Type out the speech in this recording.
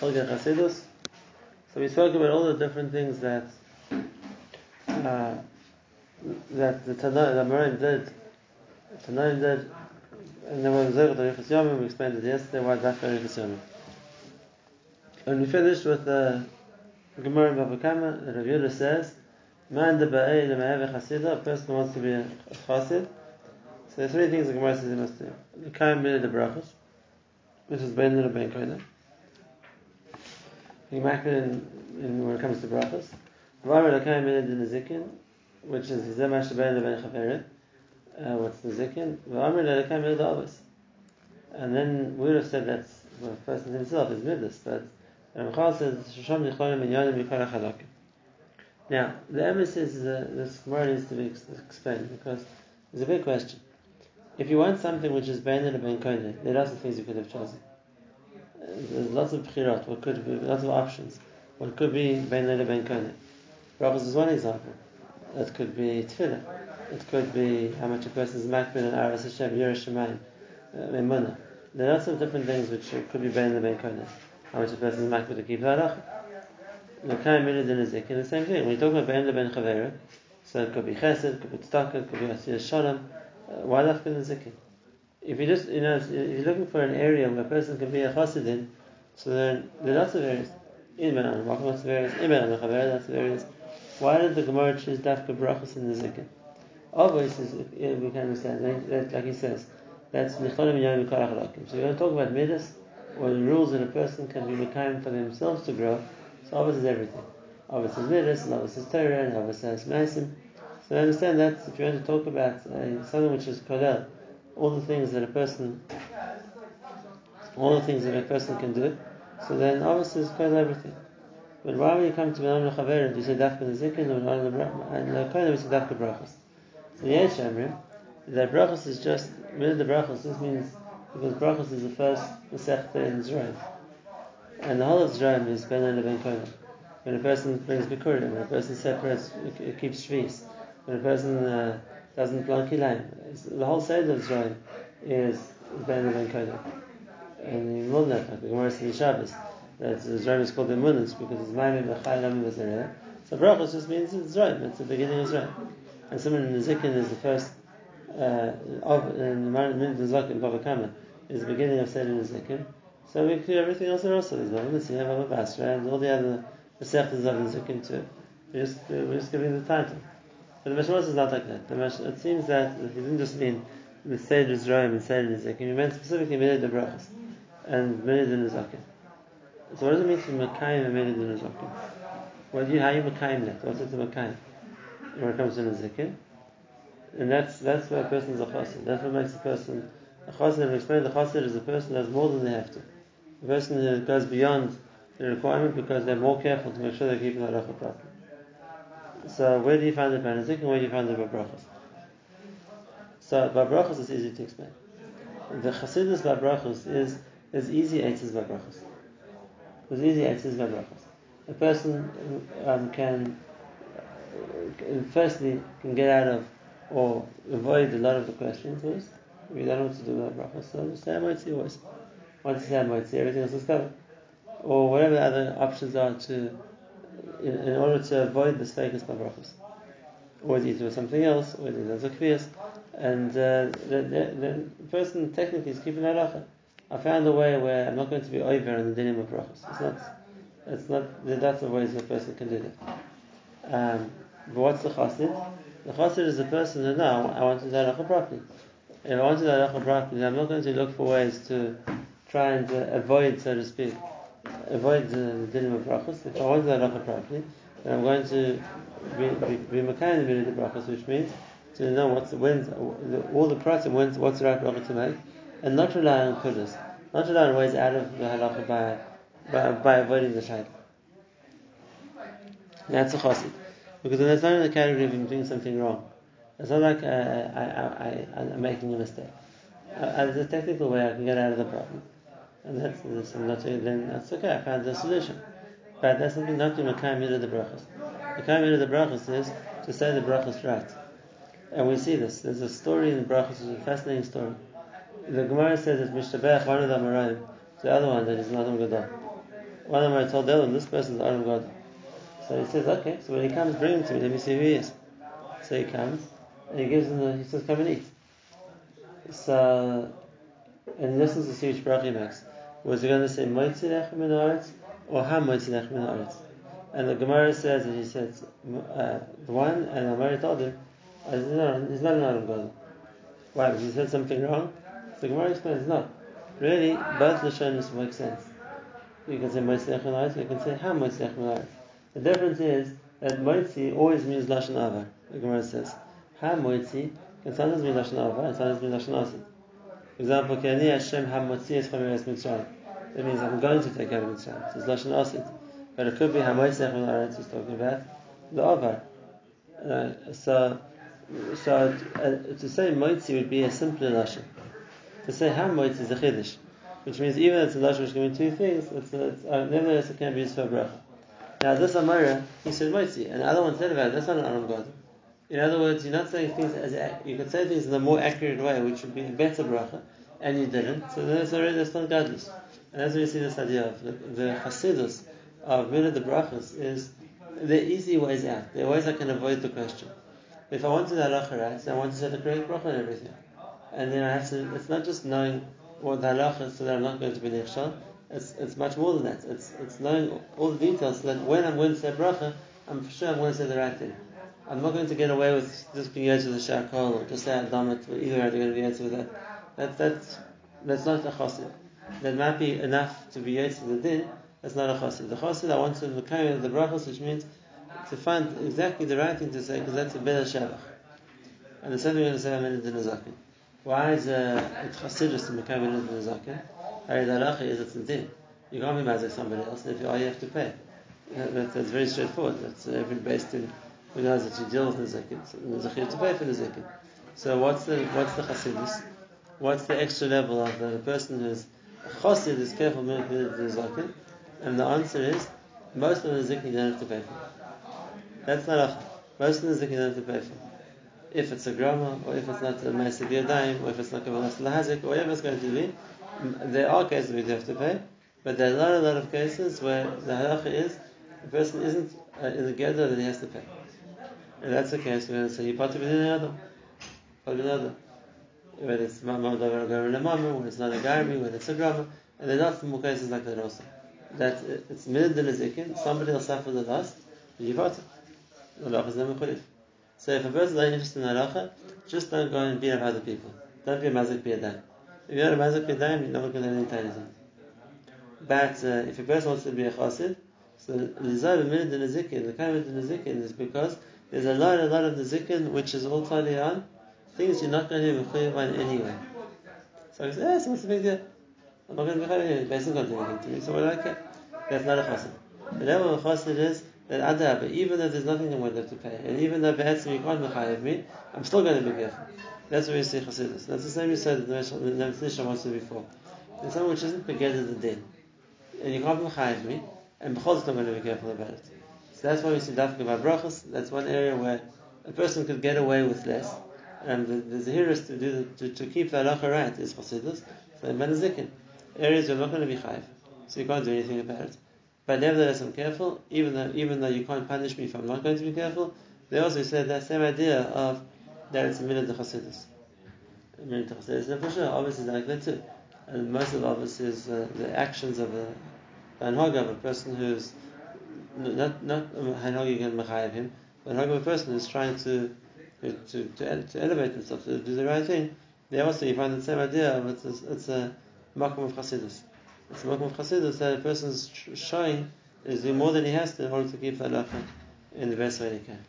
Chalgei Chasidus. So we spoke about all the different things that uh, that the Tanoim, the Morim did, Tanoim did, and then we observed the Riches Yomim, we explained it yesterday why that's the Riches Yomim. And we finished with the Gemara in Bava Kama, the Rav says, Man de ba'ei le'me'eve chasida, a person wants to be a chassid. So there are three things the Gemara says he must do. The kaim b'nei de brachos, which is bein the bein koina. He makbid when it comes to the kaim b'nei de nezikin, which is zeh mash bein the bein chaveret. Uh, what's the zikin? V'amr the kaim b'nei de avos. And then we would have said well, the person himself is midas, but Ramchal says Shosham Yicholim and Yonim Yikara Chalakim. Now, the emphasis is uh, this Gemara needs to be explained because it's a big question. If you want something which is bein and bein koine, there are lots things you could have chosen. There's lots of bchirot, what could be, lots of options. What could be bein and bein koine? Brachos is one example. It could be tefillah. It could be how much a person is makbid and aras Hashem, Yerush Shemayim, uh, There are lots of different things which could be ben and bein koine how much a person is makbid to keep the halacha. The kaim minid in zik, and the same thing. When you talk about ben ben chavera, so it could be chesed, it could be tzedakah, it could be asiyah shalom. Uh, why in the zikin? If you just, you know, if you're looking for an area where a person can be a chassid in, so then there are lots of areas. In ben an lots of areas. In ben an chavera, lots of areas. Why did the Gemara choose dafka brachas in the zikin? Obviously, we can understand, like he says, that's nicholim yom mikol So you're going to talk about midas, or the rules that a person can be Mekayim for themselves to grow, so obviously is everything. Obviously is Midas, and obviously is Torah, and obviously is Meisim. So understand that if you want to talk about uh, something which is Kolel, all the things that a person, all the things that a person can do, so then obviously is Kolel everything. But why when you come to Menam Lechaver, you say Dafka Nezikin, and Kohen, we say Dafka Brachos. So the Yesh that Brachos is just, Minad the Brachos, this means because brachos is the first masechta in Zerayim. And the whole of Zerayim is ben and ben. When a person brings bikurim, when a person separates, keeps shvis, when a person uh, doesn't plant kilayim, the whole side of Zerayim is and ben kohen. And you will know, like the Gemara says in Shabbos, that Zerayim is called the Munis because it's Maimim v'chaylam v'zereh. So brachos just means it's Zerayim, it's the beginning of Zerayim. And someone in the Zikin is the first uh, of in the Minid Zakim Bava Kama is the beginning of Seder Nizikim. So we include everything else there also. There's Bava Metzia, Bava Basra, and all the other Masechtas of Nizikim too. We just, we're just giving the title. But the Mashmos is not like that. Mash, it seems that he didn't just mean Seder Zerayim and Seder Nizikim, he meant specifically Minid the Brachas and Minid the Nizakim. So what does it mean to Makayim and Minid the Nizakim? What do you, how you Makayim that? What's it to Makayim? When it comes to Nizikim? And that's that's why a person is a chassid. That's what makes a person a chassid. We explained the chassid is a person that has more than they have to. A person who goes beyond the requirement because they're more careful to make sure they're keep the halacha properly. So where do you find the banazik and where do you find the babrachas? So babrachas is easy to explain. The chassidus babrachas is as easy as babrachas. As easy as babrachas. A person um, can uh, firstly can get out of or avoid a lot of the questions was we don't know what to do with brachas, so just say Amoitzi always. Once you say Amoitzi, everything else is covered. Or whatever the other options are to, in, in order to avoid the status by brachas. Or it's either something else, or it's a kvias. And uh, the, the, the, person technically is keeping halacha. I found a way where I'm not going to be over in the dinim of brachas. It's not, it's not, that's the ways a person can do that. Um, but what's the chassid? The chassid is the person that now I want to do halacha properly. If I want to do halacha properly, I'm not going to look for ways to try and uh, avoid, so to speak, avoid the, the dinim of brachos. If I want do halacha properly, then I'm going to be, be, be makayin the of brachos, which means to know what's the when's all the price and when's what's the right bracha to make, and not rely on kudas, not rely on ways out of the halacha by by, by avoiding the shayla. That's a chassid. Because then it's not in the category of him doing something wrong. It's not like uh, I, I, am making a mistake. Uh, there's a technical way I can get out of the problem. And that's, that's not then that's okay, I found the solution. But that's something not a kaimid of the brachas. The kaimid of the brachas is to say the brachas right. And we see this. There's a story in the brachas, it's a fascinating story. The Gemara says that Mishtabech, one of the Amoraim, the other one that is Adam Gadol. one of them told Elam, this person's the Adam God. So he says, okay, so when he comes, bring him to me, let me see who he is. So he comes, and he gives him the, he says, come and eat. So, and this is the see which bracha he makes. Was he going to say, Moitzi lech min or Ha Moitzi lech min And the Gemara says, and he says, uh, the one, and Amari told him, uh, he's not, he's not an Adam God. Why? Because he said something wrong? The Gemara explains, no. Really, both Lashonis make sense. You can say Moitzi lech min you can say Ha Moitzi lech min The difference is that Moitzi always means Lashon Ava, the Gemara says. Ha Moitzi can sometimes mean Lashon Ava and sometimes mean Lashon Asid. Example, Kani Hashem Hamotzi es Chameres Mitzrayim. That means I'm going to take of Mitzrayim. So it's Lashon Asid. But it could be Hamotzech Min Aretz he's talking about the Avar. Uh, so, so uh, to say Moitzi would be a simpler Lashon. To say Hamotzi is a Chiddush. Which means even if it's a Lashon which can mean two things, it's, it's, uh, nevertheless it can be used for a bracha. Now this Amara, he said Moitzi, and the other one said about it, that's not an Aram God. In other words, you're not saying things as you could say things in a more accurate way, which would be a better bracha, and you didn't. So then it's already that's not godless. And that's where you see this idea of the, the chassidus of really the brachas is the easy ways out. There are ways I can avoid the question. If I want to halacha right, I want to say the correct bracha and everything, and then I have to. It's not just knowing what the halacha is so that I'm not going to be nechshal. It's, it's much more than that. It's, it's knowing all the details so that when I'm going to say bracha, I'm sure I'm going to say the right thing. I'm not going to get away with just being able to the shakal or just say adamat, or either way they're going to be able with that. That that's that's not a chassid. That might be enough to be able to the din. That's not a chassid. The chassid I want to become the brachos, which means to find exactly the right thing to say, because that's a better shabach. And the same thing we're going to say about the nazakin. Why is uh, it chassidus to become a nazakin? The halacha is it's a din. You can't be mazik somebody else, if you you have to pay. That, that's very straightforward. That's uh, based in knows that you deal with the Nezikin. So Nezikin to pay for the Nezikin. So what's the what's the Hasidus? What's the extra level of the person who's Chassid is careful with Nezikin? And the answer is most of the Nezikin you don't have to pay for. That's not a most of the Nezikin you don't have to pay for. If it's a grama, or if it's not a Ma'aseh B'yadayim, or if it's not a Lahazik, or whatever it's going to be, there are cases where you have to pay, but there are a lot, a lot of cases where the halacha is the person isn't uh, in the gather that he has to pay. And that's the case, we're going to say you part of another. Another. Whether it's Mamad or Mama, when it's not a Garmi, when it's a Grama, and there are lots more cases like that also. That it's minid Nezikin, somebody will suffer the loss, you part The halacha is never. So if a person is interested in halacha, just don't go and beat up other people. Don't be a mazik biyadayim. If you're a mazik biyadayim, you're not going to learn anything. But uh, if a person wants to be a chassid, so the minid the Nezikin, the kind of Nezikin is because there's a lot, a lot of the zikr which is all totally on things you're not going to be mechayiv on anyway. So I say, yeah, so what's the big deal? I'm not going to be I'm not doing anything to me. So what do I care? That's not a chassid. The level of chassid is that adab, even though there's nothing I'm going to have to pay, and even though be'etzim you can't mechayiv me, I'm still going to be careful. That's what we see chassidus. That's the same you said that the Nebuchadnezzar wants to before. There's something which isn't begetted the din, and you can't mechayiv me, and b'chol I'm going to be careful about it. So that's why we see dafka brachas. That's one area where a person could get away with less. And the, the zahiris to do to, to keep the halacha right is chassidus. So in Benazikin, areas you're not going to be chayiv, so you can't do anything about it. But nevertheless, I'm careful. Even though even though you can't punish me if I'm not going to be careful, they also said that same idea of that it's a minute of chassidus. A minute of chassidus. For sure, obviously like that too. And most of the obvious is uh, the actions of a, an of a person who's not not Hanhagi can mechayev him, but Hanhagi a person who's trying to to, to, to elevate himself to do the right thing. There also you find the same idea of it's it's a makom of chassidus. It's a makom of chassidus that a person is showing is doing more than he has to in order to keep that halacha in the best way he can.